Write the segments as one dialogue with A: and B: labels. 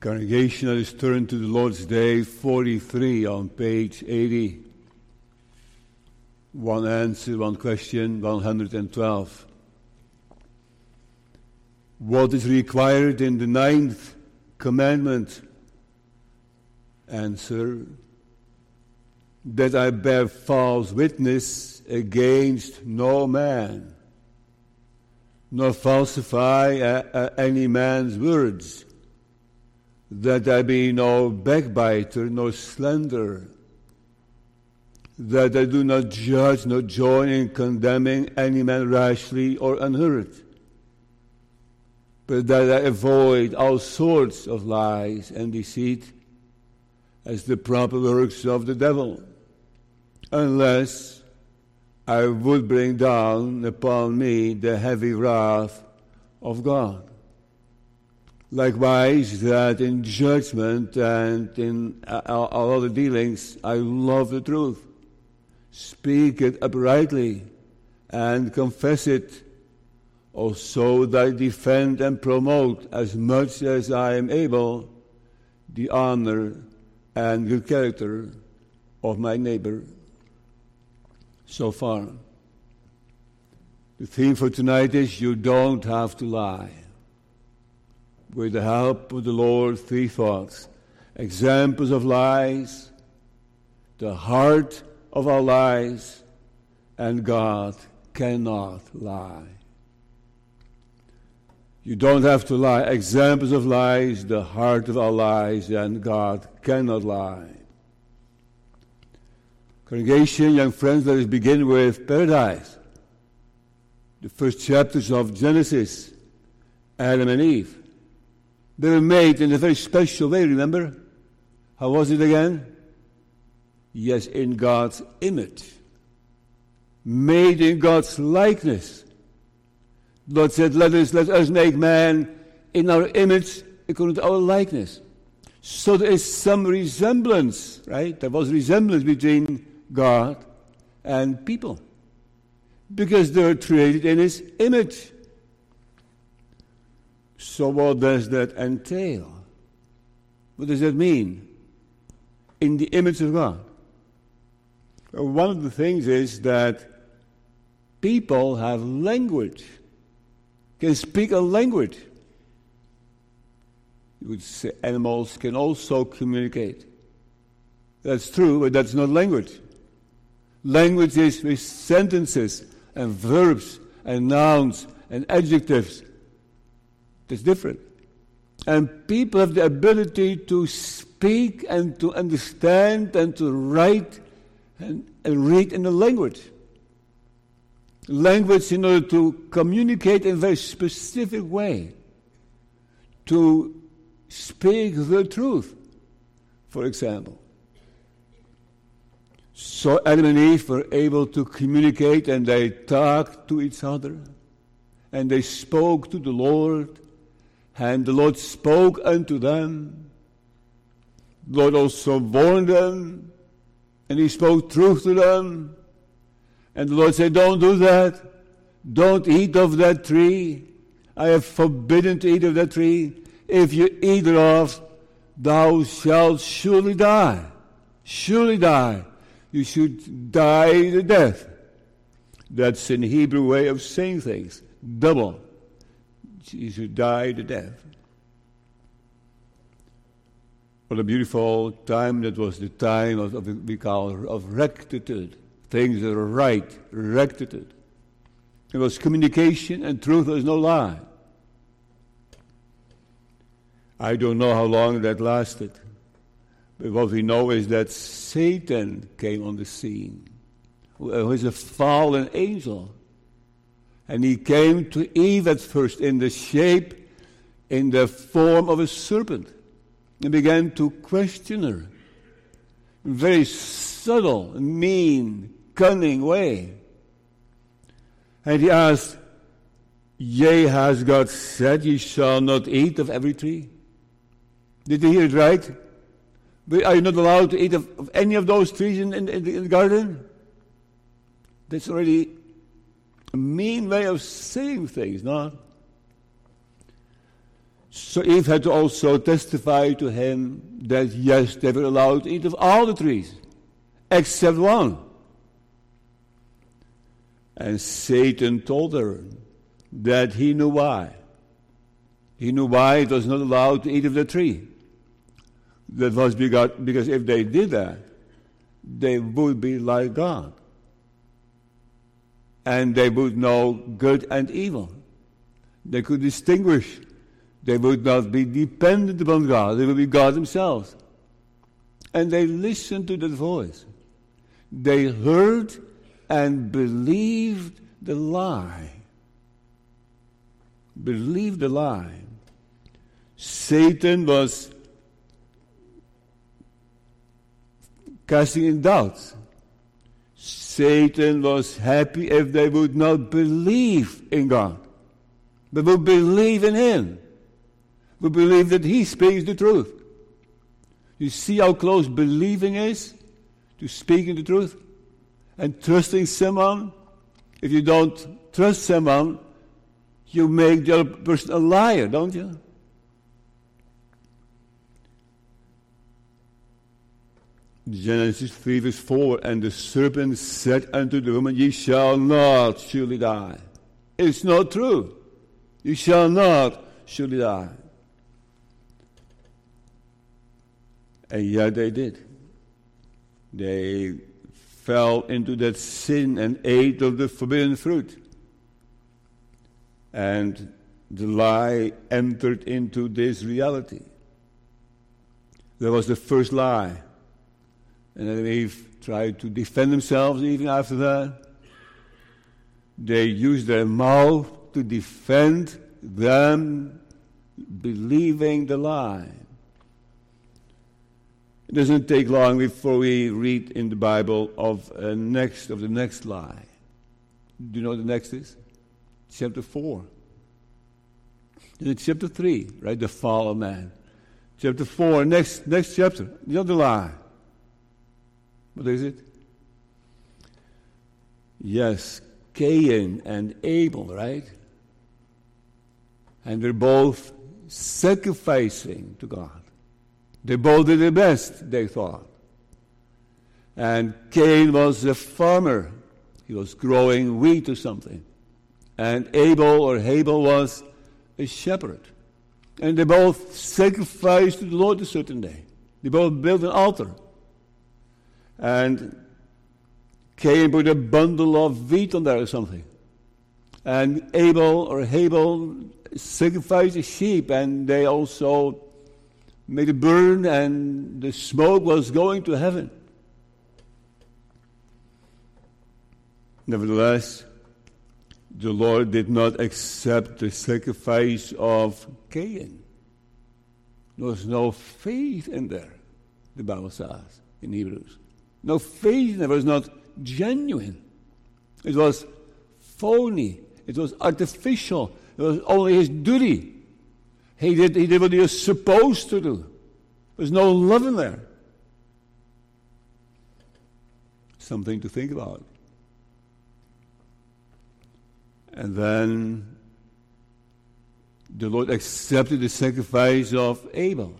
A: Congregation, let us turn to the Lord's Day 43 on page 80. One answer, one question, 112. What is required in the ninth commandment? Answer that I bear false witness against no man, nor falsify uh, uh, any man's words, that I be no backbiter, no slanderer, that I do not judge, nor join in condemning any man rashly or unheard, but that I avoid all sorts of lies and deceit as the proper works of the devil unless I would bring down upon me the heavy wrath of God. Likewise, that in judgment and in uh, uh, all other dealings, I love the truth. Speak it uprightly and confess it. Also, that I defend and promote as much as I am able the honor and good character of my neighbor so far. The theme for tonight is You Don't Have to Lie. With the help of the Lord, three thoughts examples of lies, the heart of our lies, and God cannot lie. You don't have to lie. Examples of lies, the heart of our lies, and God cannot lie. Congregation, young friends, let us begin with paradise. The first chapters of Genesis, Adam and Eve. They were made in a very special way, remember? How was it again? Yes, in God's image. Made in God's likeness. God said, let us, let us make man in our image according to our likeness. So there is some resemblance, right? There was resemblance between God and people because they're created in His image. So, what does that entail? What does that mean? In the image of God. One of the things is that people have language, can speak a language. You would say animals can also communicate. That's true, but that's not language Language is with sentences and verbs and nouns and adjectives. It's different. And people have the ability to speak and to understand and to write and, and read in a language. Language in order to communicate in a very specific way. To speak the truth, for example. So Adam and Eve were able to communicate and they talked to each other and they spoke to the Lord and the Lord spoke unto them. The Lord also warned them and he spoke truth to them. And the Lord said, Don't do that. Don't eat of that tree. I have forbidden to eat of that tree. If you eat thereof, thou shalt surely die. Surely die you should die the death. That's an Hebrew way of saying things. Double. You should die the death. What a beautiful time that was the time of, of we call of rectitude. Things that are right, rectitude. It was communication and truth, there was no lie. I don't know how long that lasted. But what we know is that Satan came on the scene, who is a fallen angel. And he came to Eve at first in the shape, in the form of a serpent, and began to question her in a very subtle, mean, cunning way. And he asked, Yea, has God said, Ye shall not eat of every tree? Did you hear it right? Are you not allowed to eat of, of any of those trees in, in, in, the, garden? That's already mean way of saying things, not? So Eve had to also testify to him that yes, they were allowed to eat of all the trees, except one. And Satan told her that he knew why. He knew why it was not allowed to eat of the tree. That was because if they did that, they would be like God. And they would know good and evil. They could distinguish. They would not be dependent upon God. They would be God themselves. And they listened to that voice. They heard and believed the lie. Believed the lie. Satan was casting in doubts. Satan was happy if they would not believe in God, but would believe in Him, would believe that He speaks the truth. You see how close believing is to speaking the truth and trusting someone. If you don't trust someone, you make the other person a liar, don't you? Genesis 3 verse 4, and the serpent said unto the woman, Ye shall not surely die. It's not true. You shall not surely die. And yet they did. They fell into that sin and ate of the forbidden fruit. And the lie entered into this reality. That was the first lie. And then Eve tried to defend themselves even after that. They used their mouth to defend them believing the lie. It doesn't take long before we read in the Bible of a next of the next lie. Do you know what the next is? Chapter four. It's chapter three, right? The fall of man. Chapter four, next next chapter, the other lie. What is it? Yes, Cain and Abel, right? And they're both sacrificing to God. They both did their best, they thought. And Cain was a farmer. He was growing wheat or something. And Abel or Abel was a shepherd. And they both sacrificed to the Lord a certain day. They both built an altar. And Cain put a bundle of wheat on there or something. And Abel or Abel sacrificed a sheep, and they also made it burn, and the smoke was going to heaven. Nevertheless, the Lord did not accept the sacrifice of Cain. There was no faith in there, the Bible says in Hebrews. No faith in there was not genuine. It was phony. It was artificial. It was only his duty. He did, he did what he was supposed to do. There's no love in there. Something to think about. And then the Lord accepted the sacrifice of Abel.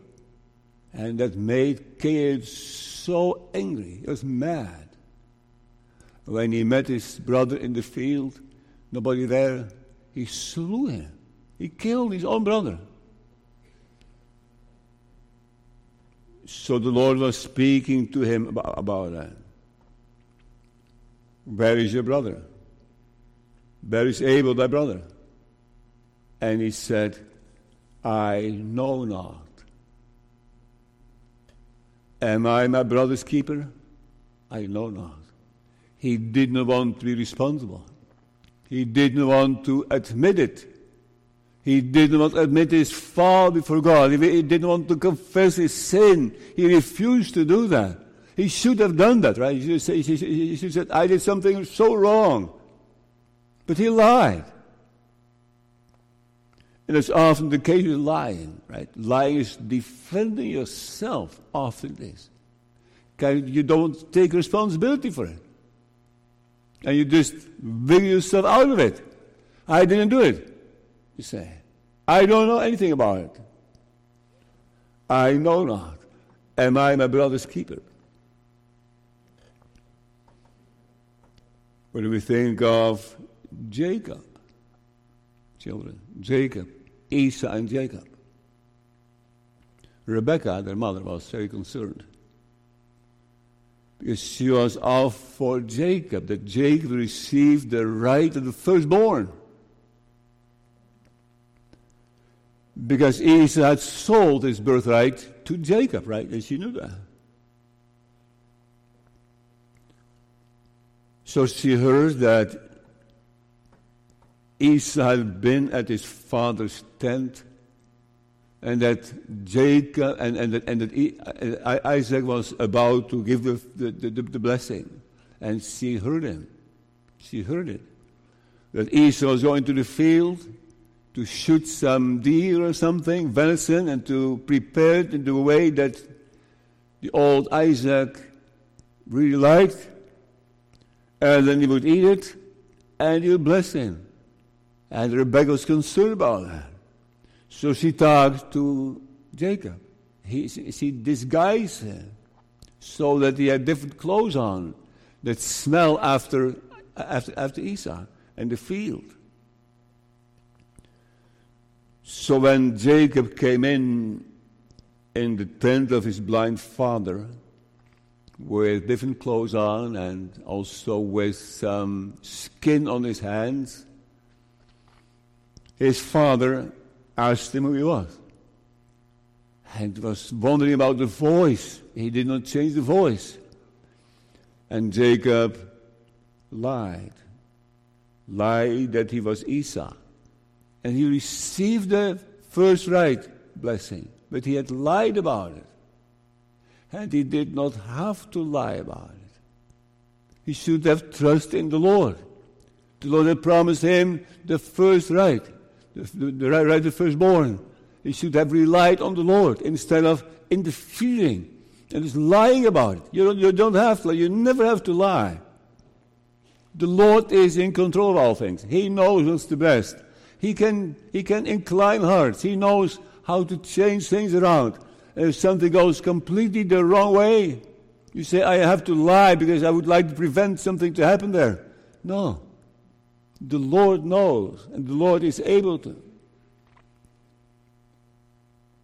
A: And that made Cain so angry. He was mad. When he met his brother in the field, nobody there, he slew him. He killed his own brother. So the Lord was speaking to him about, about that. Where is your brother? Where is Abel, thy brother? And he said, I know not. Am I my brother's keeper? I know not. He did not want to be responsible. He didn't want to admit it. He didn't want to admit his fault before God. He didn't want to confess his sin. He refused to do that. He should have done that, right? He should have said, I did something so wrong. But he lied. And it's often the case with lying, right? Lying is defending yourself, often it is. You don't take responsibility for it. And you just wiggle yourself out of it. I didn't do it, you say. I don't know anything about it. I know not. Am I my brother's keeper? What do we think of Jacob, children, Jacob, Esau and Jacob, Rebecca, their mother, was very concerned because she was off for Jacob, that Jacob received the right of the firstborn. Because Esau had sold his birthright to Jacob, right? And she knew that. So she heard that Had been at his father's tent and that Jacob and, and, and that uh, Isaac was about to give the, the, the, the, blessing. And she heard him. She heard it. That Esau was going to the field to shoot some deer or something, venison, and to prepare it in the way that the old Isaac really liked. And then he would eat it and he would bless him. And Rebecca was concerned about that. So she talked to Jacob. He, she disguised him so that he had different clothes on that smell after, after, after Esau and the field. So when Jacob came in in the tent of his blind father with different clothes on and also with some skin on his hands, his father asked him who he was. And was wondering about the voice. He did not change the voice. And Jacob lied. Lied that he was Esau. And he received the first right blessing. But he had lied about it. And he did not have to lie about it. He should have trust in the Lord. The Lord had promised him the first right the, the right, right the firstborn. He should have relied on the Lord instead of interfering and just lying about it. You don't, you don't have to, you never have to lie. The Lord is in control of all things. He knows what's the best. He can, he can incline hearts. He knows how to change things around. If something goes completely the wrong way, you say, I have to lie because I would like to prevent something to happen there. No. The Lord knows, and the Lord is able to.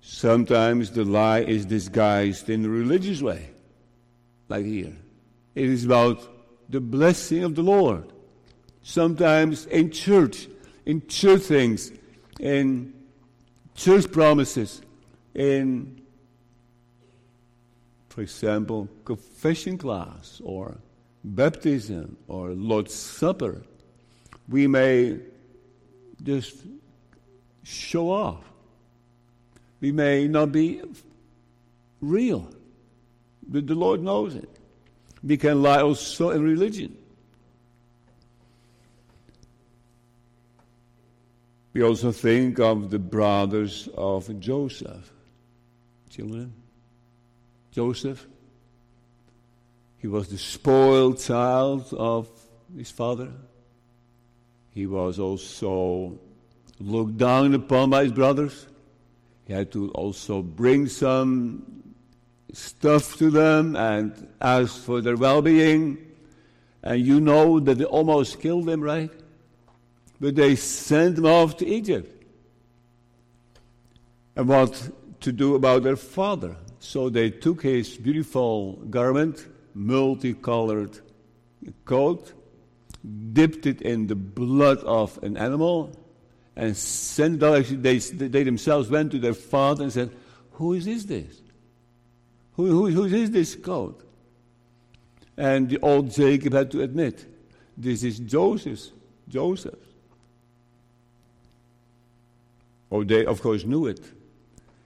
A: Sometimes the lie is disguised in a religious way, like here. It is about the blessing of the Lord. Sometimes in church, in church things, in church promises, in, for example, confession class or baptism or Lord's Supper we may just show off. We may not be real, but the Lord knows it. We can lie also in religion. We also think of the brothers of Joseph. Children? Joseph? He was the spoiled child of his father. He was also looked down upon by his brothers. He had to also bring some stuff to them and ask for their well being. And you know that they almost killed him, right? But they sent him off to Egypt. And what to do about their father? So they took his beautiful garment, multicolored coat, dipped it in the blood of an animal, and sent it out. Actually, they, they themselves went to their father and said, Who is this? Who, who, who is this goat? And the old Jacob had to admit, This is Joseph's. Joseph. Oh, they of course knew it.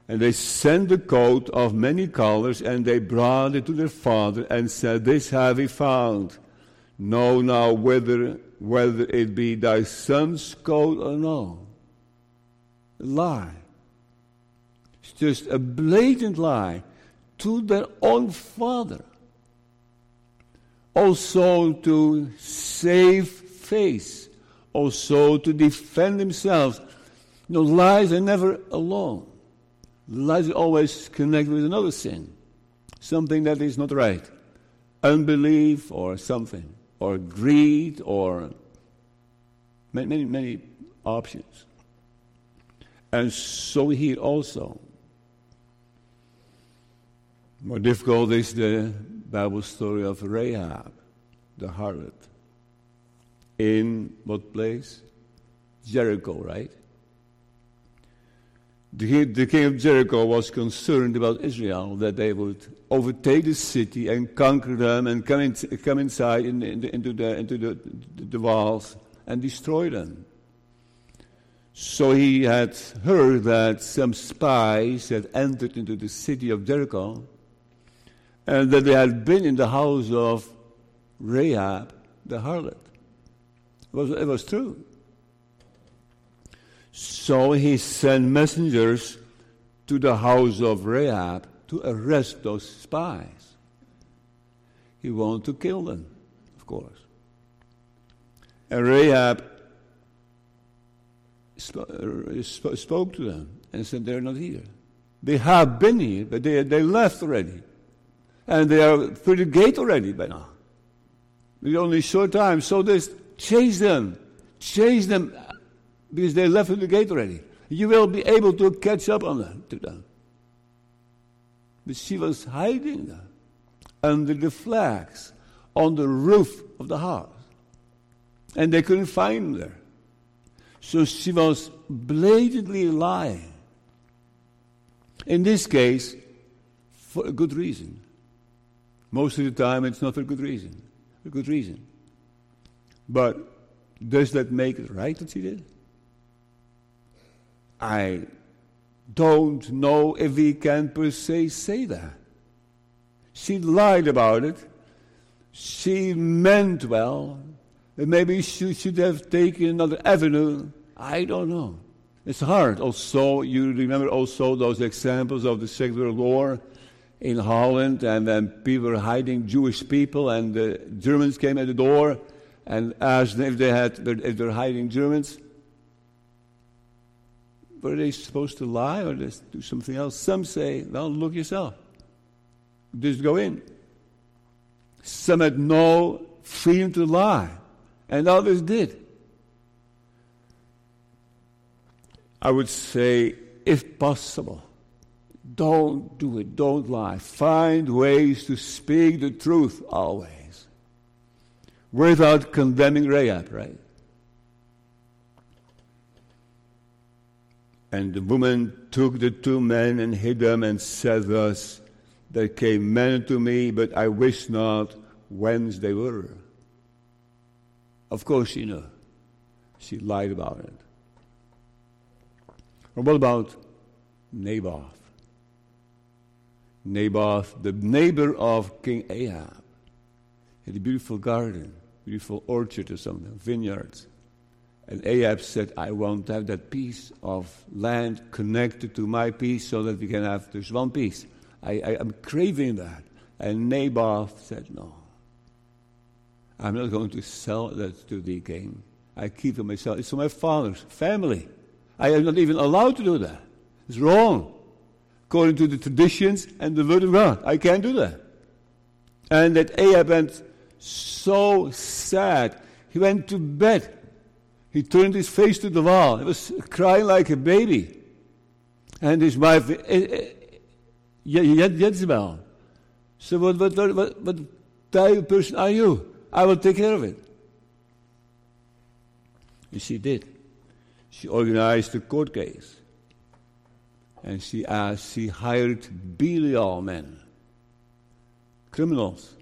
A: And they sent the coat of many colors, and they brought it to their father and said, This have we found. Know now whether, whether it be thy son's coat or no. Lie. It's just a blatant lie to their own father. Also to save face. Also to defend themselves. No, lies are never alone. Lies are always connected with another sin, something that is not right, unbelief or something, or greed or many, many, many options. And so here also. More difficult is the Bible story of Rahab, the harlot. In what place? Jericho, right? The, the king of Jericho was concerned about Israel, that they would overtake the city and conquer them and come, in, come inside in, in into, the, into the, the walls and destroy them. So he had heard that some spies had entered into the city of Jericho and that they had been in the house of Rahab the harlot. It was, it was true. So he sent messengers to the house of Rahab to arrest those spies. He wanted to kill them, of course. And Rahab uh, spoke to them and said, They're not here. They have been here, but they, they left already. And they are through the gate already by now. It's only short time. So they chase them. Chase them because they left through the gate already. You will be able to catch up on them, to them. But she was hiding under the flags on the roof of the house. And they couldn't find her. So she was blatantly lying. In this case, for a good reason. Most of the time, it's not for a good reason. A good reason. But does that make it right that she did? I don't know if we can per se say that. She lied about it. She meant well. and Maybe she should have taken another avenue. I don't know. It's hard. Also, you remember also those examples of the secular war in Holland, and then people were hiding Jewish people, and the Germans came at the door and asked if they had if they're hiding Germans were they supposed to lie or just do something else? Some say, well, look yourself. Just go in. Some had no freedom to lie, and others did. I would say, if possible, don't do it, don't lie. Find ways to speak the truth always without condemning Rahab, right? And the woman took the two men and hid them and said thus, There came men to me, but I wist not whence they were. Of course she knew. She lied about it. Or what about Naboth? Naboth, the neighbor of King Ahab, had a beautiful garden, beautiful orchard or something, vineyards. And Ahab said, I want to have that piece of land connected to my piece so that we can have just one piece. I, I, am craving that. And Naboth said, No. I'm not going to sell that to the king. I keep it myself. It's for my father's family. I am not even allowed to do that. It's wrong. According to the traditions and the word of God. I can't do that. And that Ahab went so sad. He went to bed he turned his face to the wall. He was crying like a baby. And his wife, eh, eh, Jezebel, said, what, what, what, what, type of person are you? I will take care of it. And she did. She organized a court case. And she asked, she hired Belial men, criminals,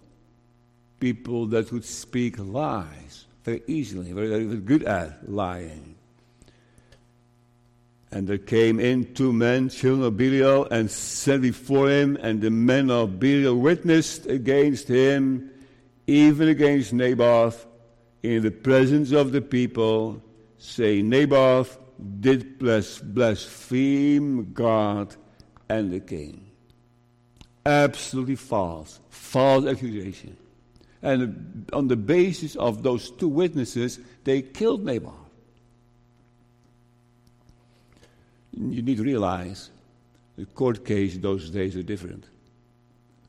A: people that would speak lies very easily, very, very good at lying. And there came in two men, children of Belial, and set before him, and the men of Belial witnessed against him, even against Naboth, in the presence of the people, saying, Naboth did blaspheme God and the king. Absolutely false, false accusation. And on the basis of those two witnesses, they killed Naboth. You need to realize the court case those days are different.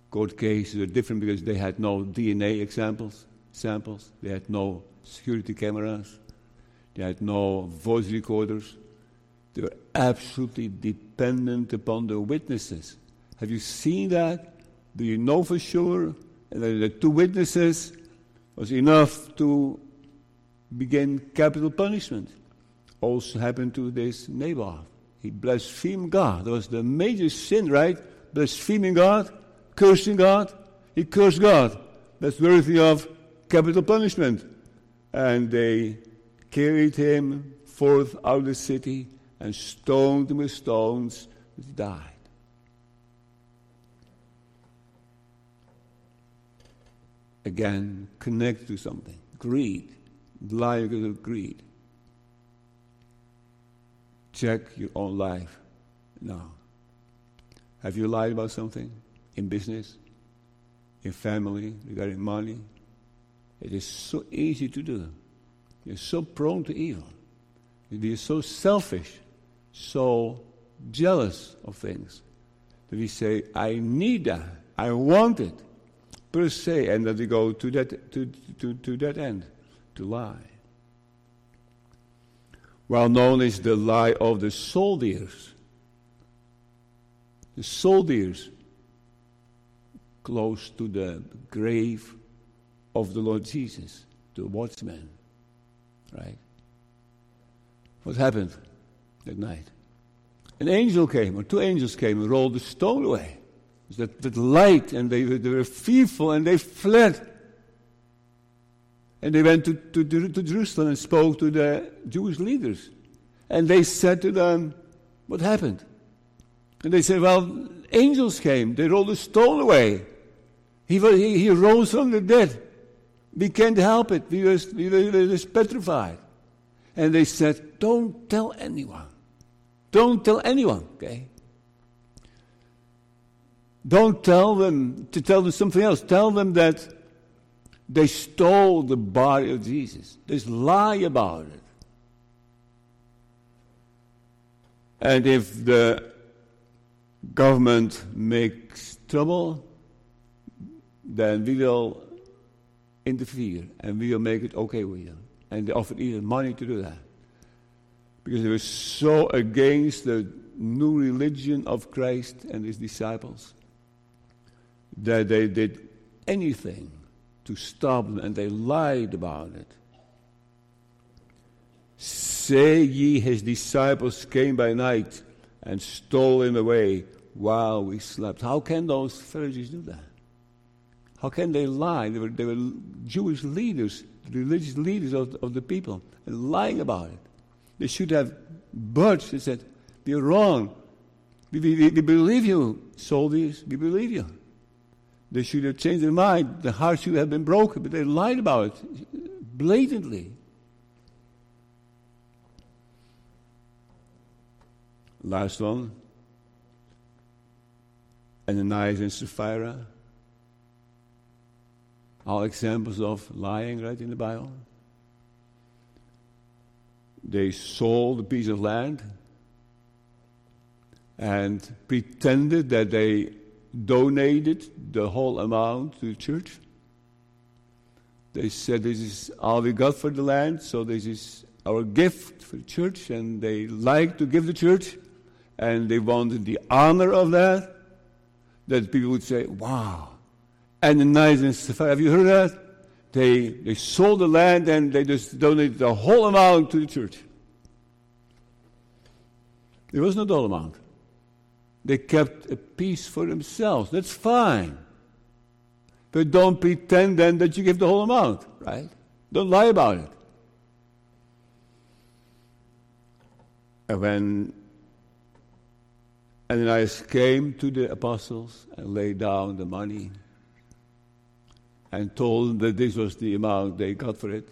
A: Court cases are different because they had no DNA examples, samples. They had no security cameras. They had no voice recorders. They were absolutely dependent upon the witnesses. Have you seen that? Do you know for sure the two witnesses was enough to begin capital punishment? Also happened to this Naboth. He blasphemed God. That was the major sin, right? Blaspheming God, cursing God. He cursed God. That's worthy of capital punishment. And they carried him forth out of the city and stoned him with stones. He died. Again, connect to something. Greed. Lie of greed. Check your own life now. Have you lied about something in business, in family, regarding money? It is so easy to do. You're so prone to evil. You're so selfish, so jealous of things that we say, I need that, I want it, per se, and that we go to that, to, to, to that end, to lie. Well known is the lie of the soldiers. The soldiers close to the grave of the Lord Jesus, the watchman. Right? What happened that night? An angel came, or two angels came and rolled the stone away. That, that light, and they, they were fearful and they fled. And they went to, to, to Jerusalem and spoke to the Jewish leaders. And they said to them, What happened? And they said, Well, angels came. They rolled the stone away. He, he, he rose from the dead. We can't help it. We were, we were, we were petrified. And they said, Don't tell anyone. Don't tell anyone, okay? Don't tell them to tell them something else. Tell them that they stole the body of Jesus. Just lie about it. And if the government makes trouble, then we will interfere and we will make it okay with you. And they offered even money to do that. Because they were so against the new religion of Christ and his disciples that they did anything to stop them and they lied about it. Say ye his disciples came by night and stole him away while we slept. How can those Pharisees do that? How can they lie? They were, they were Jewish leaders, religious leaders of, of the people, and lying about it. They should have budged and said, You're wrong. We, we, we believe you, soldiers, we believe you. They should have changed their mind. The heart should have been broken, but they lied about it blatantly. Last one. Ananias and Sapphira all examples of lying right in the Bible. They sold a piece of land and pretended that they donated the whole amount to the church. They said, This is all we got for the land, so this is our gift for the church, and they like to give the church, and they wanted the honor of that. That people would say, Wow, Ananias and Sapphira. Have you heard that? They, they sold the land and they just donated the whole amount to the church. It was no whole amount. They kept a piece for themselves. That's fine. But don't pretend then that you give the whole amount, right? Don't lie about it. And when Ananias came to the apostles and laid down the money, and told them that this was the amount they got for it.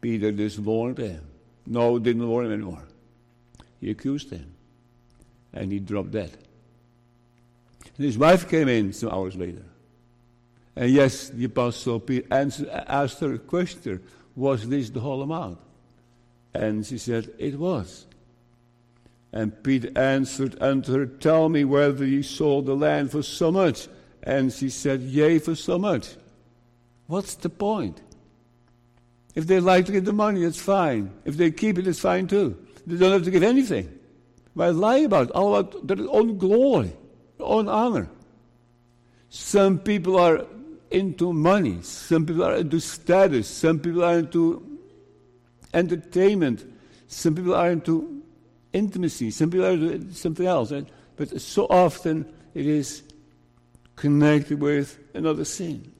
A: Peter just warned him. No, didn't warn him anymore. He accused him. And he dropped dead. And his wife came in some hours later. And yes, the apostle Peter answered, asked her a question Was this the whole amount? And she said, It was. And Peter answered unto her, Tell me whether ye sold the land for so much. And she said, Yea, for so much. What's the point? If they like to get the money, it's fine. If they keep it, it's fine too. They don't have to give anything. Lie about? All about their own glory, their own honor. Some people are into money. Some people are into status. Some people are into entertainment. Some people are into intimacy. Some people are into something else. But so often it is connected with another sin.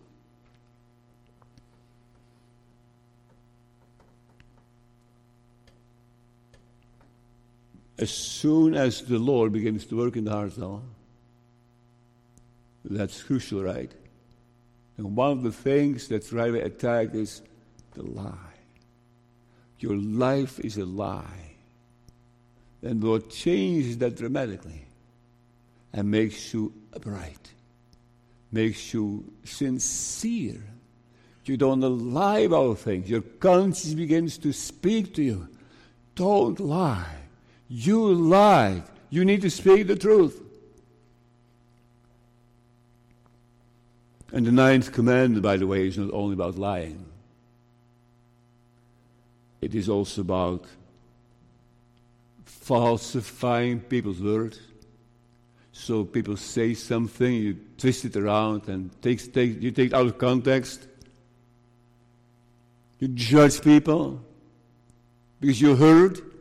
A: As soon as the Lord begins to work in the heart, though, that's crucial, right? And one of the things that's away attacked is the lie. Your life is a lie. And the Lord changes that dramatically and makes you upright, makes you sincere. You don't lie about things. Your conscience begins to speak to you. Don't lie. You lied. You need to speak the truth. And the ninth commandment, by the way, is not only about lying, it is also about falsifying people's words. So people say something, you twist it around and take, take, you take it out of context. You judge people because you heard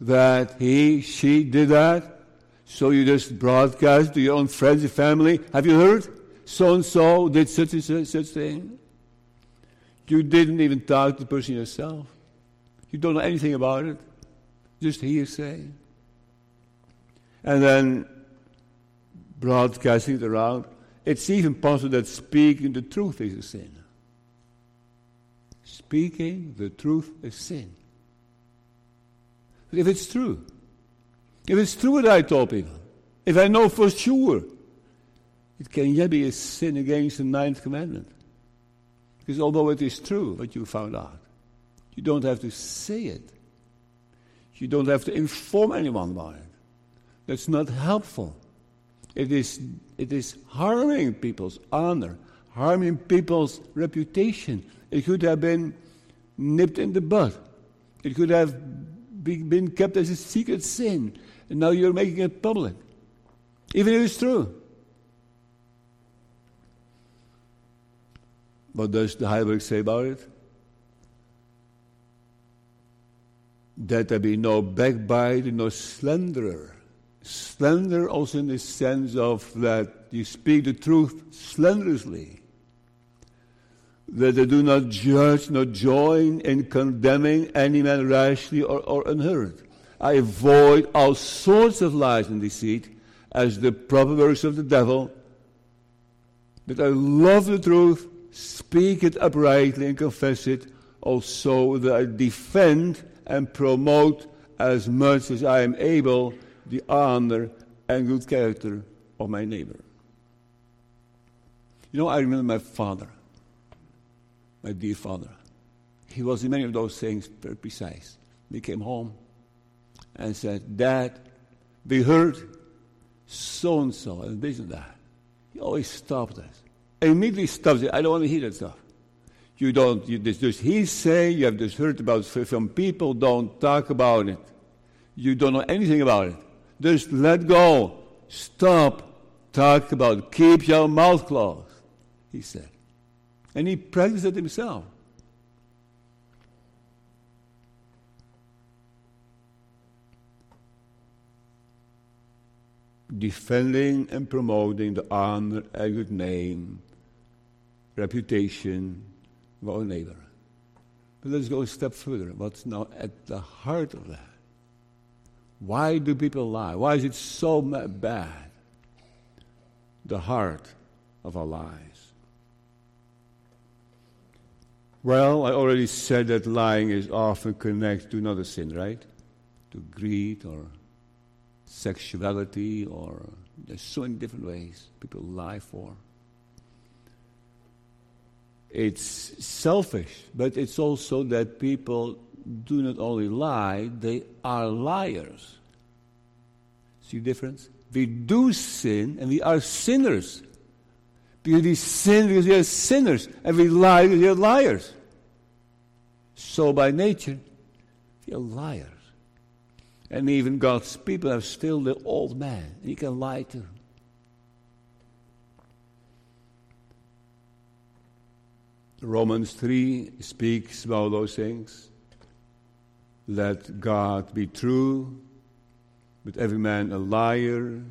A: that he, she did that. So you just broadcast to your own friends and family. Have you heard? so and so did such and such, such thing. You didn't even talk to the person yourself. You don't know anything about it. Just hearsay. And then broadcasting it around. It's even possible that speaking the truth is a sin. Speaking the truth is sin. If it's true, if it's true what I told people, if I know for sure it can yet be a sin against the ninth commandment. Because although it is true what you found out, you don't have to say it. You don't have to inform anyone about it. That's not helpful. It is, it is harming people's honor, harming people's reputation. It could have been nipped in the bud. It could have been kept as a secret sin, and now you're making it public. Even if it's true. What does the Heidelberg say about it? That there be no backbiter, no slanderer. Slender also in the sense of that you speak the truth slanderously. That they do not judge, nor join in condemning any man rashly or, or unheard. I avoid all sorts of lies and deceit as the proper works of the devil. But I love the truth speak it uprightly and confess it, also that I defend and promote as much as I am able the honor and good character of my neighbor. You know, I remember my father, my dear father. He was in many of those things very precise. He came home and said, Dad, we heard so and so and this and that. He always stopped us immediately stops it. I don't want to hear that stuff. You don't, you, this just hearsay, you have just heard about from people, don't talk about it. You don't know anything about it. Just let go. Stop. Talk about it. Keep your mouth closed, he said. And he practiced it himself. defending and promoting the honor and good name reputation of our neighbor. But let's go a step further. What's now at the heart of that? Why do people lie? Why is it so bad? The heart of our lies. Well, I already said that lying is often connected to another sin, right? To greed or sexuality, or there's so many different ways people lie for. It's selfish, but it's also that people do not only lie, they are liars. See the difference? We do sin and we are sinners. Because we sin because we are sinners. And we lie because we are liars. So by nature, are liars. And even God's people are still the old man. You can lie to. Romans 3 speaks about those things. Let God be true, but every man a liar,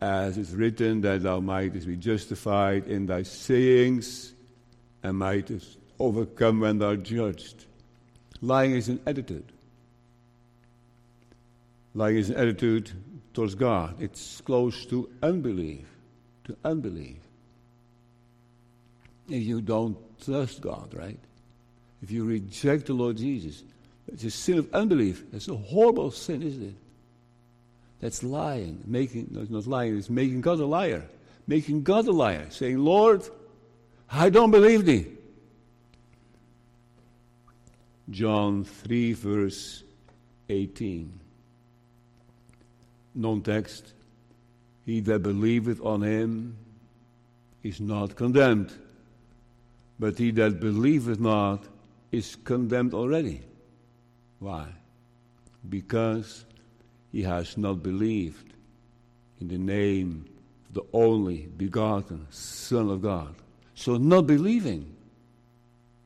A: as is written, that thou mightest be justified in thy sayings and mightest overcome when thou judged. Lying is an attitude. Lying is an attitude towards God. It's close to unbelief. To unbelief. If you don't trust God, right? If you reject the Lord Jesus, it's a sin of unbelief. It's a horrible sin, isn't it? That's lying. Making, no, not lying, it's making God a liar. Making God a liar. Saying, Lord, I don't believe thee. John 3, verse 18. Non text. He that believeth on him is not condemned, but he that believeth not is condemned already. Why? Because he has not believed in the name of the only begotten Son of God. So, not believing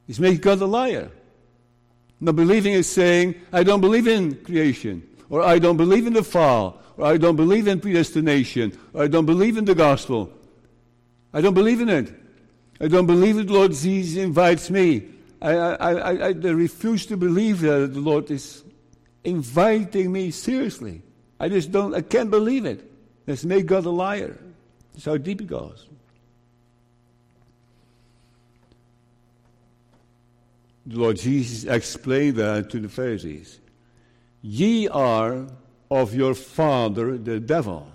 A: is making God a liar. Not believing is saying, I don't believe in creation, or I don't believe in the fall, or I don't believe in predestination, or I don't believe in the gospel. I don't believe in it. I don't believe that Lord Jesus invites me. I, I, I, I refuse to believe that the Lord is inviting me seriously. I just don't, I can't believe it. Let's make God a liar. That's how deep it goes. The Lord Jesus explained that to the Pharisees. Ye are of your father the devil,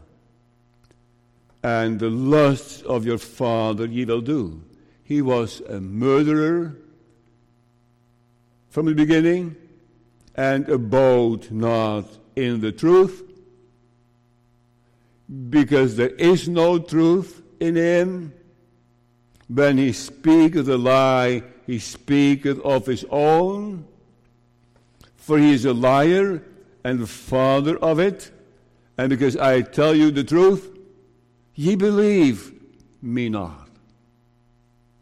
A: and the lusts of your father ye will do. He was a murderer from the beginning and abode not in the truth because there is no truth in him. When he speaketh a lie, he speaketh of his own, for he is a liar and the father of it. And because I tell you the truth, ye believe me not.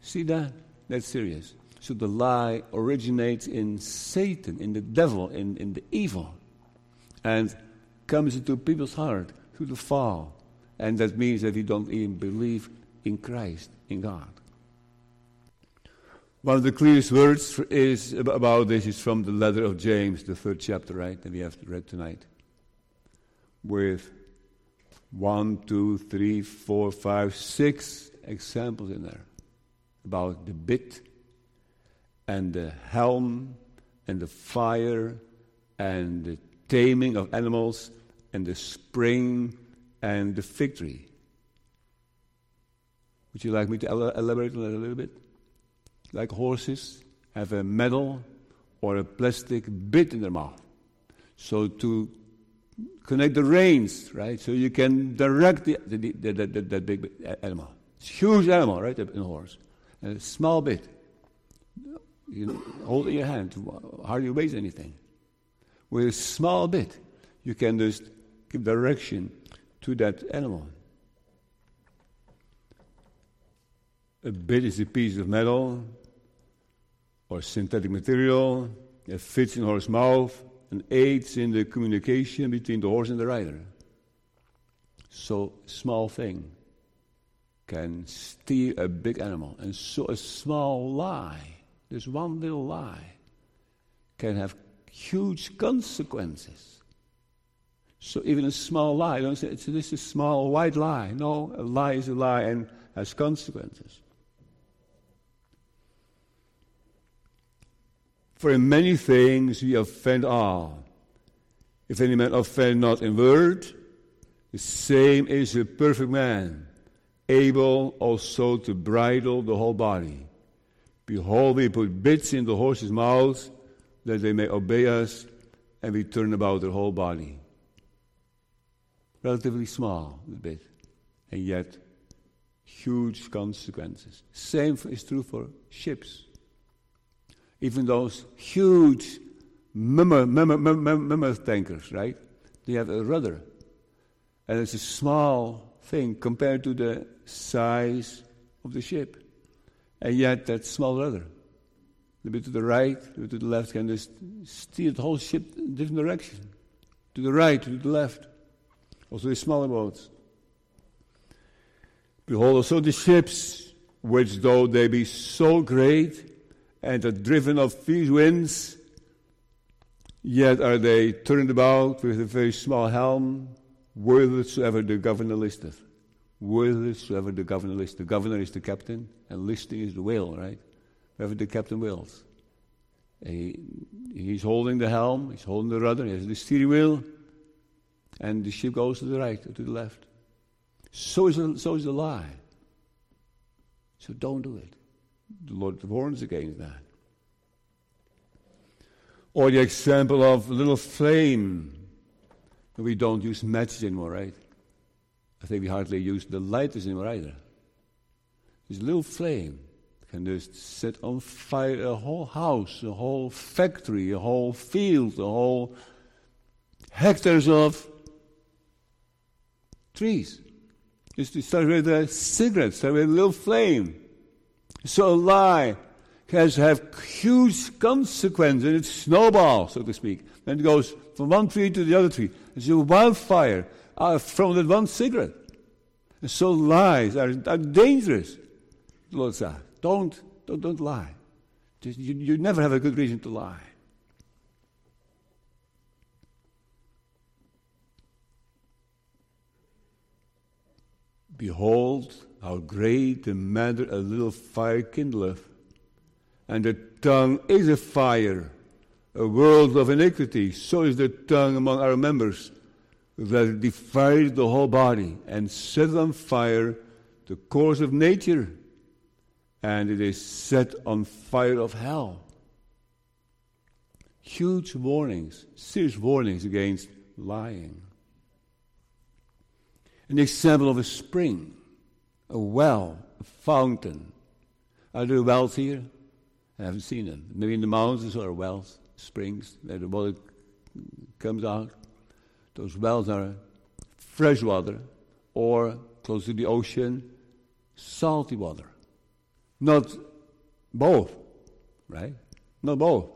A: See that? That's serious. So the lie originates in Satan, in the devil, in, in the evil, and comes into people's heart through the fall. And that means that we don't even believe in Christ, in God. One of the clearest words is about this is from the letter of James, the third chapter, right, that we have read tonight. With one, two, three, four, five, six examples in there about the bit and the helm and the fire and the taming of animals and the spring and the victory. Would you like me to elaborate on that a little bit? Like horses have a metal or a plastic bit in their mouth. So to connect the reins, right? So you can direct the, the, the, the, the big animal. It's a huge animal, right? A horse. And a small bit. You hold it in your hand, hardly weighs anything. With a small bit, you can just give direction to that animal. A bit is a piece of metal or synthetic material that fits in a horse's mouth and aids in the communication between the horse and the rider. So, small thing can steer a big animal. And so, a small lie this one little lie can have huge consequences. So even a small lie, don't say it's this is a small white lie. No, a lie is a lie and has consequences. For in many things we offend all. If any man offend not in word, the same is a perfect man, able also to bridle the whole body. Behold, we put bits in the horses' mouths that they may obey us, and we turn about their whole body. relatively small a bit, and yet huge consequences. Same is true for ships. Even those huge mammoth tankers, right? They have a rudder. And it's a small thing compared to the size of the ship. And yet, that small rudder, a bit to the right, a bit to the left, can just steer the whole ship in different direction. To the right, to the left. Also, the smaller boats. Behold, also the ships, which though they be so great and are driven of fierce winds, yet are they turned about with a very small helm, whithersoever the governor listeth. Whithersoever the governor listeth. The governor is the captain, and listing is the whale, right? Wherever the captain wills. He, he's holding the helm, he's holding the rudder, he has the steering wheel, and the ship goes to the right or to the left. So is a, so is a lie. So don't do it. The Lord warns against that. Or the example of little flame. We don't use matches anymore, right? I think we hardly use the lighters anymore either. This little flame can just set on fire a whole house, a whole factory, a whole field, a whole hectares of trees. Just to start with a cigarette, start with a little flame. So a lie has have huge consequences, it snowballs, so to speak. And it goes from one tree to the other tree. It's a wildfire uh, from that one cigarette. And so lies are, are dangerous. The Lord don't, don't, don't lie. Just, you, you never have a good reason to lie. Behold, how great the matter a little fire kindleth, and the tongue is a fire, a world of iniquity. So is the tongue among our members, that it defiles the whole body and sets on fire the course of nature, and it is set on fire of hell. Huge warnings, serious warnings against lying. An example of a spring, a well, a fountain. Are there wells here? I haven't seen them. Maybe in the mountains are wells, springs, where the water comes out. Those wells are fresh water or close to the ocean, salty water. Not both, right? Not both.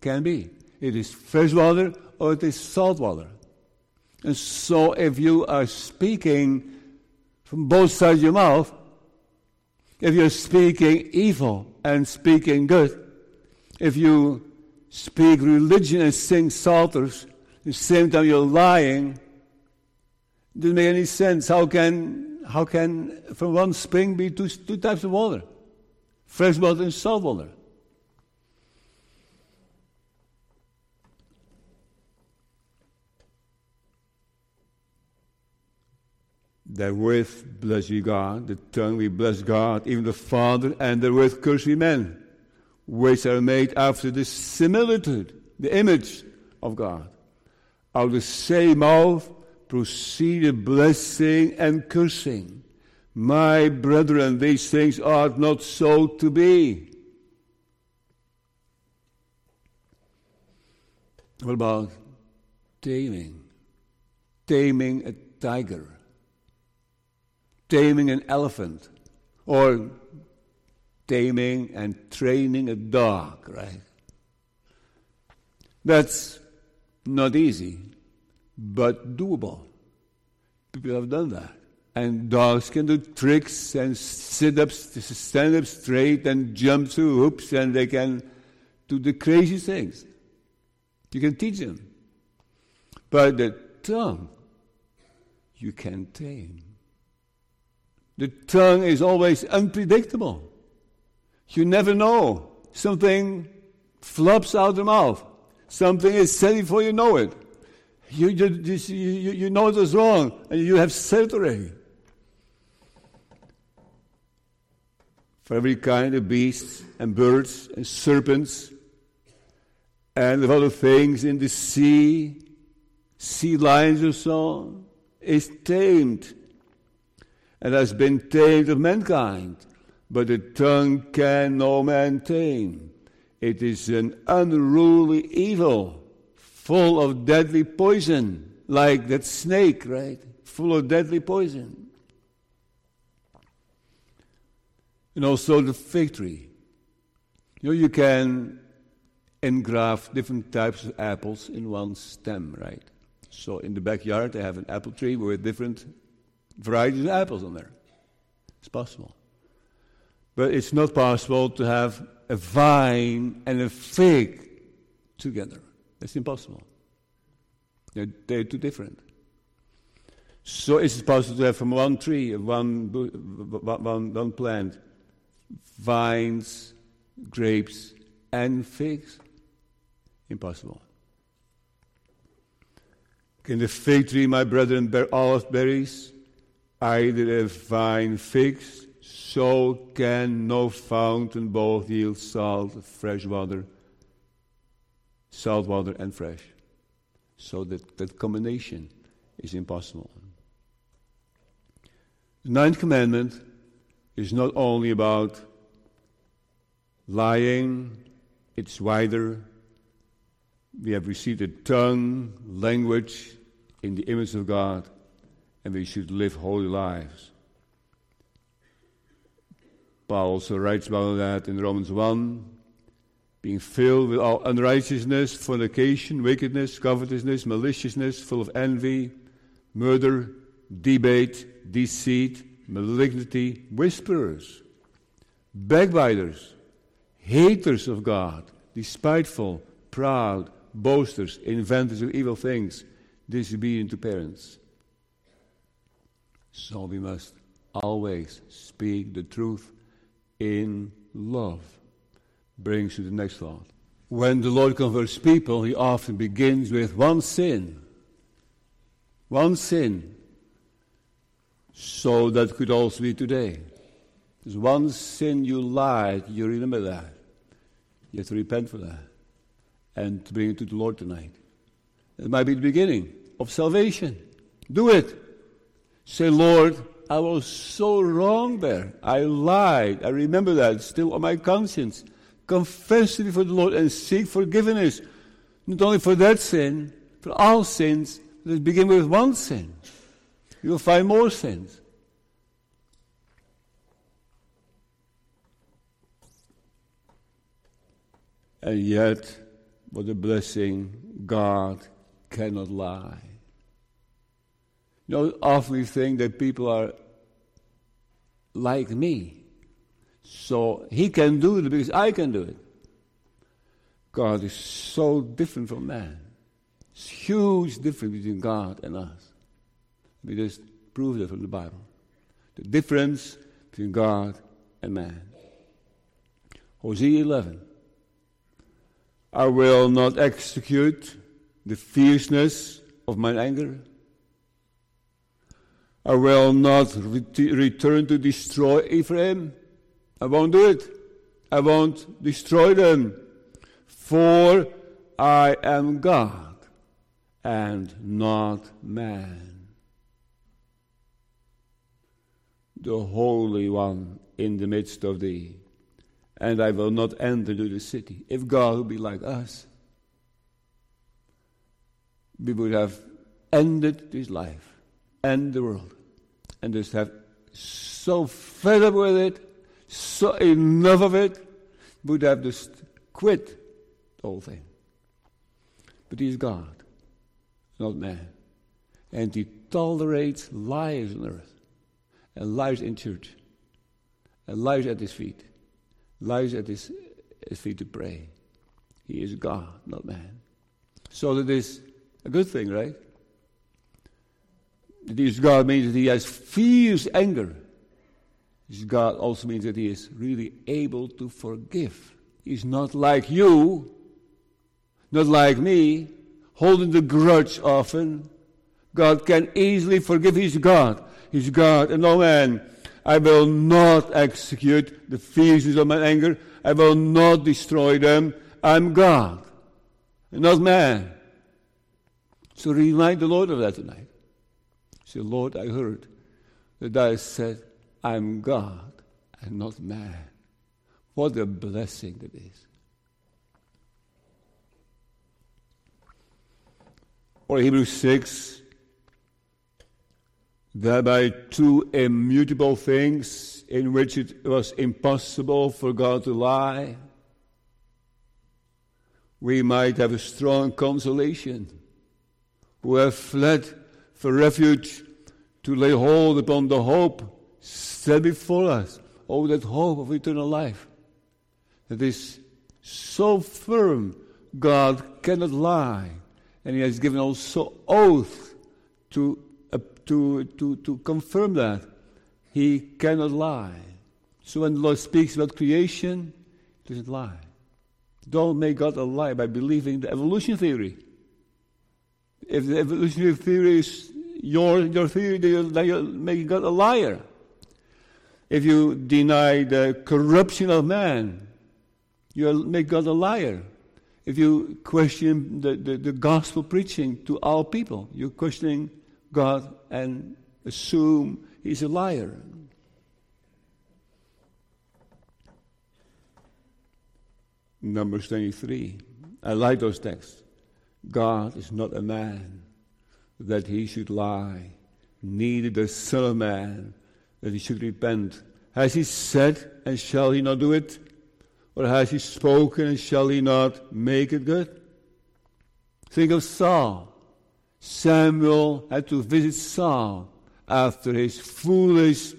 A: Can be. It is fresh water or it is salt water. And so if you are speaking from both sides of your mouth, if you're speaking evil and speaking good, if you speak religion and sing psalters, at the same time you're lying, it doesn't make any sense. How can, how can from one spring be two, two types of water? Fresh water and salt water. Therewith bless ye God, the tongue we bless God, even the Father, and the therewith curse we men, which are made after the similitude, the image of God. Out of the same mouth proceeded blessing and cursing. My brethren, these things ought not so to be. What about taming? Taming a tiger taming an elephant or taming and training a dog, right? That's not easy, but doable. People have done that. And dogs can do tricks and sit up, stand up straight and jump through hoops, and they can do the crazy things. You can teach them. But the tongue, you can tame. The tongue is always unpredictable. You never know. Something flops out of the mouth. Something is said before you know it. You, you, you, you know it was wrong, and you have said it already. For every kind of beasts and birds and serpents and of other things in the sea, sea lions or so, is tamed and has been tamed of mankind, but the tongue can no man tame. It is an unruly evil, full of deadly poison, like that snake, right? Full of deadly poison. And also the fig tree. You know, you can engraft different types of apples in one stem, right? So in the backyard, they have an apple tree with different varieties of apples on there. It's possible. But it's not possible to have a vine and a fig together. That's impossible. They're, they're too different. So it's possible to have from one tree, one, one, one plant, vines, grapes, and figs? Impossible. Can the fig tree, my brethren, bear olive berries? Either a vine figs, so can no fountain both yield salt, fresh water, salt water, and fresh. So that, that combination is impossible. The ninth commandment is not only about lying, it's wider. We have received a tongue, language in the image of God, and we should live holy lives. Paul also writes about that in Romans 1 being filled with all unrighteousness, fornication, wickedness, covetousness, maliciousness, full of envy, murder, debate, deceit, malignity, whisperers, backbiters, haters of God, despiteful, proud, boasters, inventors of evil things, disobedient to parents. So we must always speak the truth in love. Brings to the next thought. When the Lord converts people, he often begins with one sin. One sin. So that could also be today. There's one sin you lied, you remember that. You have to repent for that and bring it to the Lord tonight. It might be the beginning of salvation. Do it. Say, Lord, I was so wrong there. I lied. I remember that. It's still on my conscience. Confess it before the Lord and seek forgiveness. Not only for that sin, for all sins. Let's begin with one sin. You will find more sins. And yet, what a blessing, God cannot lie. You know, often we think that people are like me. So he can do it because I can do it. God is so different from man. It's huge difference between God and us. We just prove that from the Bible. The difference between God and man. Hosea 11. I will not execute the fierceness of my anger. I will not re- return to destroy Ephraim. I won't do it. I won't destroy them. For I am God and not man. The Holy One in the midst of thee and I will not enter into the city. If God would be like us, we would have ended this life and the world and just have so fed up with it, so enough of it, would have just quit the whole thing. But He's God, not man. And He tolerates lies on earth and lies in church and lies at His feet lies at his, his feet to pray. He is God, not man. So that is a good thing, right? That he is God means that he has fierce anger. This God also means that he is really able to forgive. He's not like you, not like me, holding the grudge often. God can easily forgive. He's God. He's God and no man. I will not execute the fierceness of my anger. I will not destroy them. I'm God, not man. So remind the Lord of that tonight. Say, Lord, I heard that I said, I'm God and not man. What a blessing that is. Or Hebrews 6, that by two immutable things in which it was impossible for God to lie, we might have a strong consolation, who have fled for refuge to lay hold upon the hope set before us. Oh, that hope of eternal life that is so firm, God cannot lie. And He has given also oath to, uh, to, to, to confirm that. He cannot lie. So when the Lord speaks about creation, he doesn't lie. Don't make God a lie by believing the evolution theory. If the evolutionary theory is your, your theory, that you're making God a liar. If you deny the corruption of man, you make God a liar. If you question the, the, the gospel preaching to all people, you're questioning God and assume he's a liar. Numbers 23. I like those texts. God is not a man that he should lie, neither the Son of Man that he should repent. Has he said, and shall he not do it? Or has he spoken, and shall he not make it good? Think of Saul. Samuel had to visit Saul after his foolish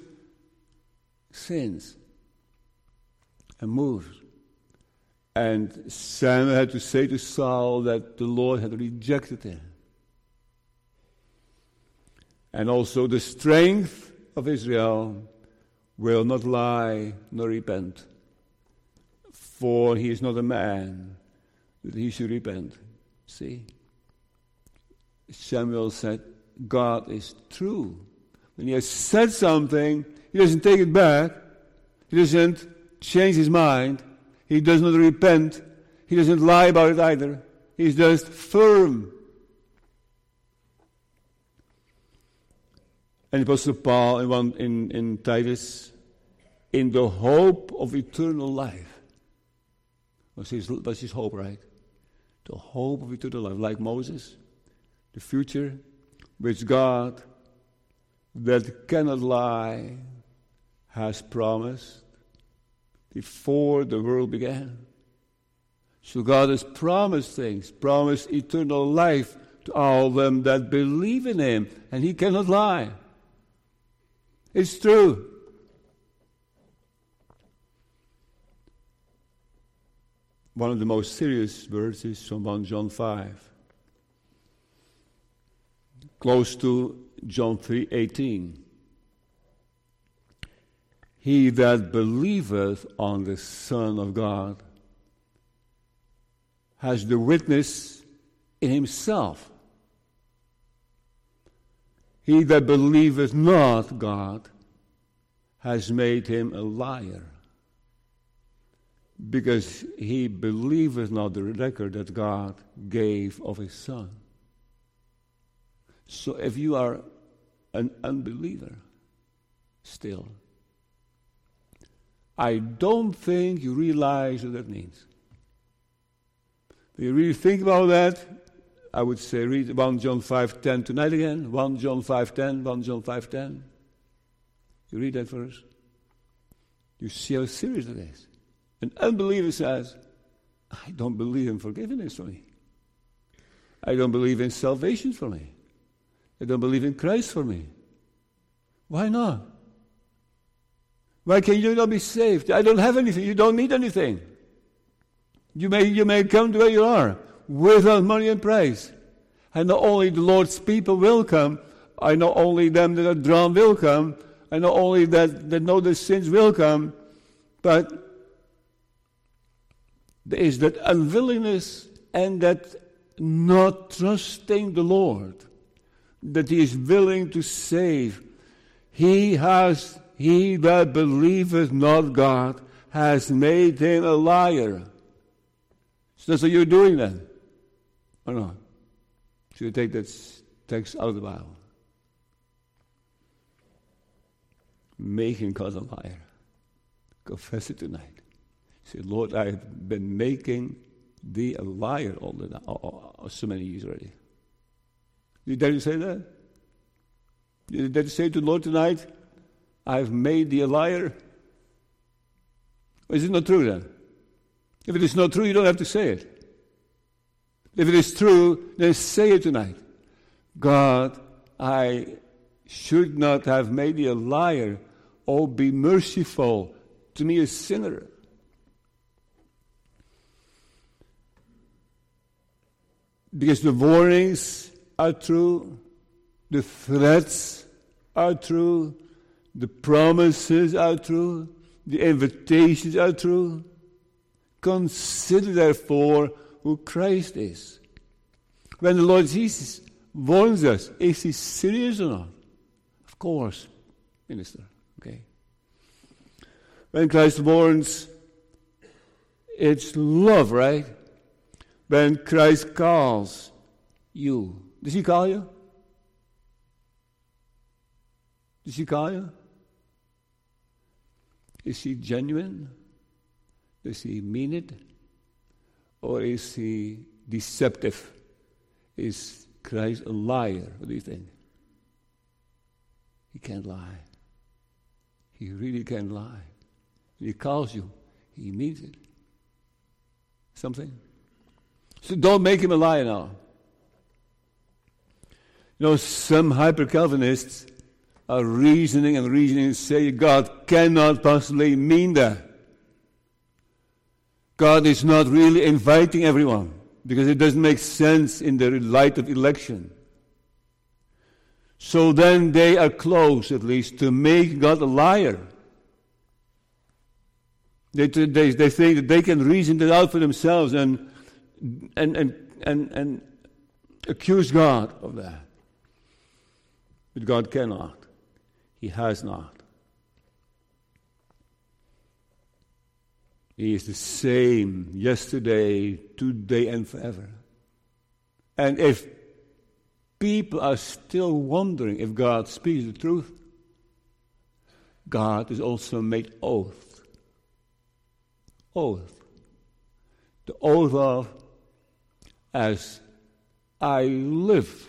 A: sins and moves. And Samuel had to say to Saul that the Lord had rejected him. And also the strength of Israel will not lie nor repent. For he is not a man that he should repent. See? Samuel said, God is true. When he has said something, he doesn't take it back. He doesn't change his mind. He does not repent. He doesn't lie about it either. He's just firm. And Apostle Paul in, one, in, in Titus, in the hope of eternal life. Was his, was his hope, right? The hope of eternal life, like Moses, the future which God, that cannot lie, has promised before the world began. So God has promised things, promised eternal life to all them that believe in Him, and He cannot lie. It's true. One of the most serious verses from 1 John 5. Close to John 3:18. He that believeth on the Son of God has the witness in himself. He that believeth not God has made him a liar, because he believeth not the record that God gave of his Son. So if you are an unbeliever still, I don't think you realize what that means. Do you really think about that? I would say read 1 John 5.10 tonight again. 1 John 5.10, 1 John 5.10. You read that verse. You see how serious it is. An unbeliever says, I don't believe in forgiveness for me. I don't believe in salvation for me. I don't believe in Christ for me. Why not? Why can you not be saved? I don't have anything. You don't need anything. You may, you may come to where you are without money and praise. And not only the Lord's people will come, and not only them that are drawn will come, and not only that, that know their sins will come, but there is that unwillingness and that not trusting the Lord, that He is willing to save. He has, he that believeth not God has made him a liar. So that's what you're doing then. Or not? Should you take that text out of the Bible? making God a liar. Confess it tonight. Say, Lord, I have been making thee a liar all the all, all, so many years already. Did You say that? Did You say to the Lord tonight, I have made thee a liar? Is it not true then? If it is not true, you don't have to say it. If it is true, then say it tonight. God, I should not have made thee a liar. Oh, be merciful to me, a sinner. Because the warnings are true, the threats are true, the promises are true, the invitations are true. Consider therefore who Christ is. When the Lord Jesus warns us, is he serious or not? Of course, minister. Okay. When Christ warns, it's love, right? When Christ calls you, does he call you? Does he call you? Is he genuine? Does he mean it? Or is he deceptive? Is Christ a liar? What do you think? He can't lie. He really can't lie. When he calls you, he means it. Something? So don't make him a liar now. You know, some hyper Calvinists are reasoning and reasoning and say God cannot possibly mean that. God is not really inviting everyone because it doesn't make sense in the light of election. So then they are close, at least, to make God a liar. They, they, they think that they can reason it out for themselves and, and, and, and, and accuse God of that. But God cannot. He has not. He is the same yesterday, today, and forever. And if people are still wondering if God speaks the truth, God has also made oath. Oath. The oath of, as I live,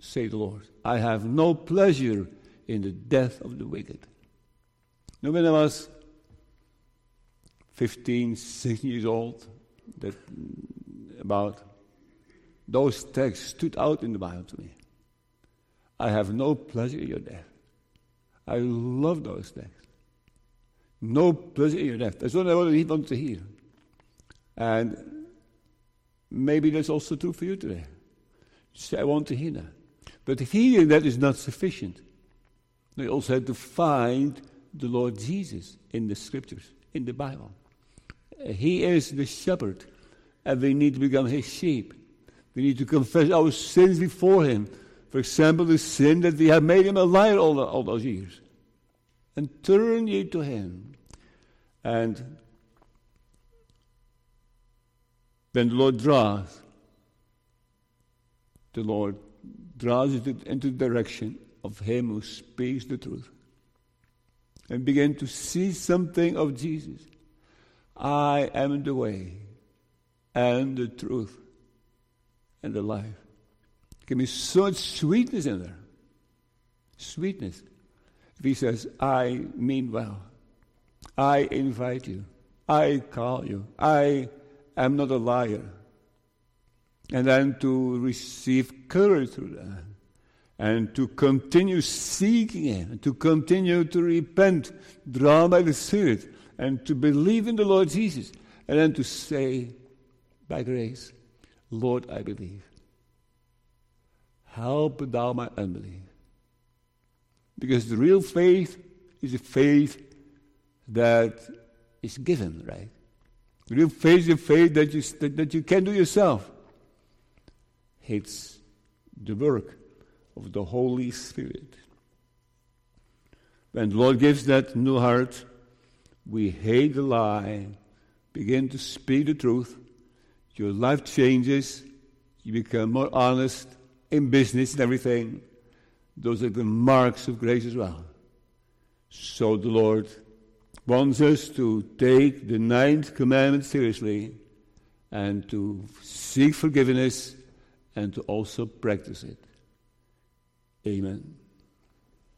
A: say the Lord, I have no pleasure in the death of the wicked. Now, when I was 15, 16 years old, that about those texts stood out in the Bible to me. I have no pleasure in your death. I love those texts. No pleasure in your death. That's what I want to hear. And maybe that's also true for you today. say, I want to hear that. But hearing that is not sufficient. We also have to find the Lord Jesus in the scriptures, in the Bible. He is the shepherd, and we need to become his sheep. We need to confess our sins before him. For example, the sin that we have made him a liar all, the, all those years. And turn ye to him. And then the Lord draws, the Lord draws it into the direction of him who speaks the truth. And begin to see something of Jesus. I am the way and the truth and the life. Give me so much sweetness in there. Sweetness. If he says, I mean well, I invite you, I call you, I am not a liar. And then to receive courage through that. And to continue seeking Him, to continue to repent, drawn by the Spirit, and to believe in the Lord Jesus, and then to say, by grace, Lord, I believe. Help thou my unbelief. Because the real faith is a faith that is given, right? The real faith is a faith that you, that, that you can do yourself. It's the work of the Holy Spirit. When the Lord gives that new heart, we hate the lie, begin to speak the truth, your life changes, you become more honest in business and everything. Those are the marks of grace as well. So the Lord wants us to take the ninth commandment seriously and to seek forgiveness and to also practice it. Amen.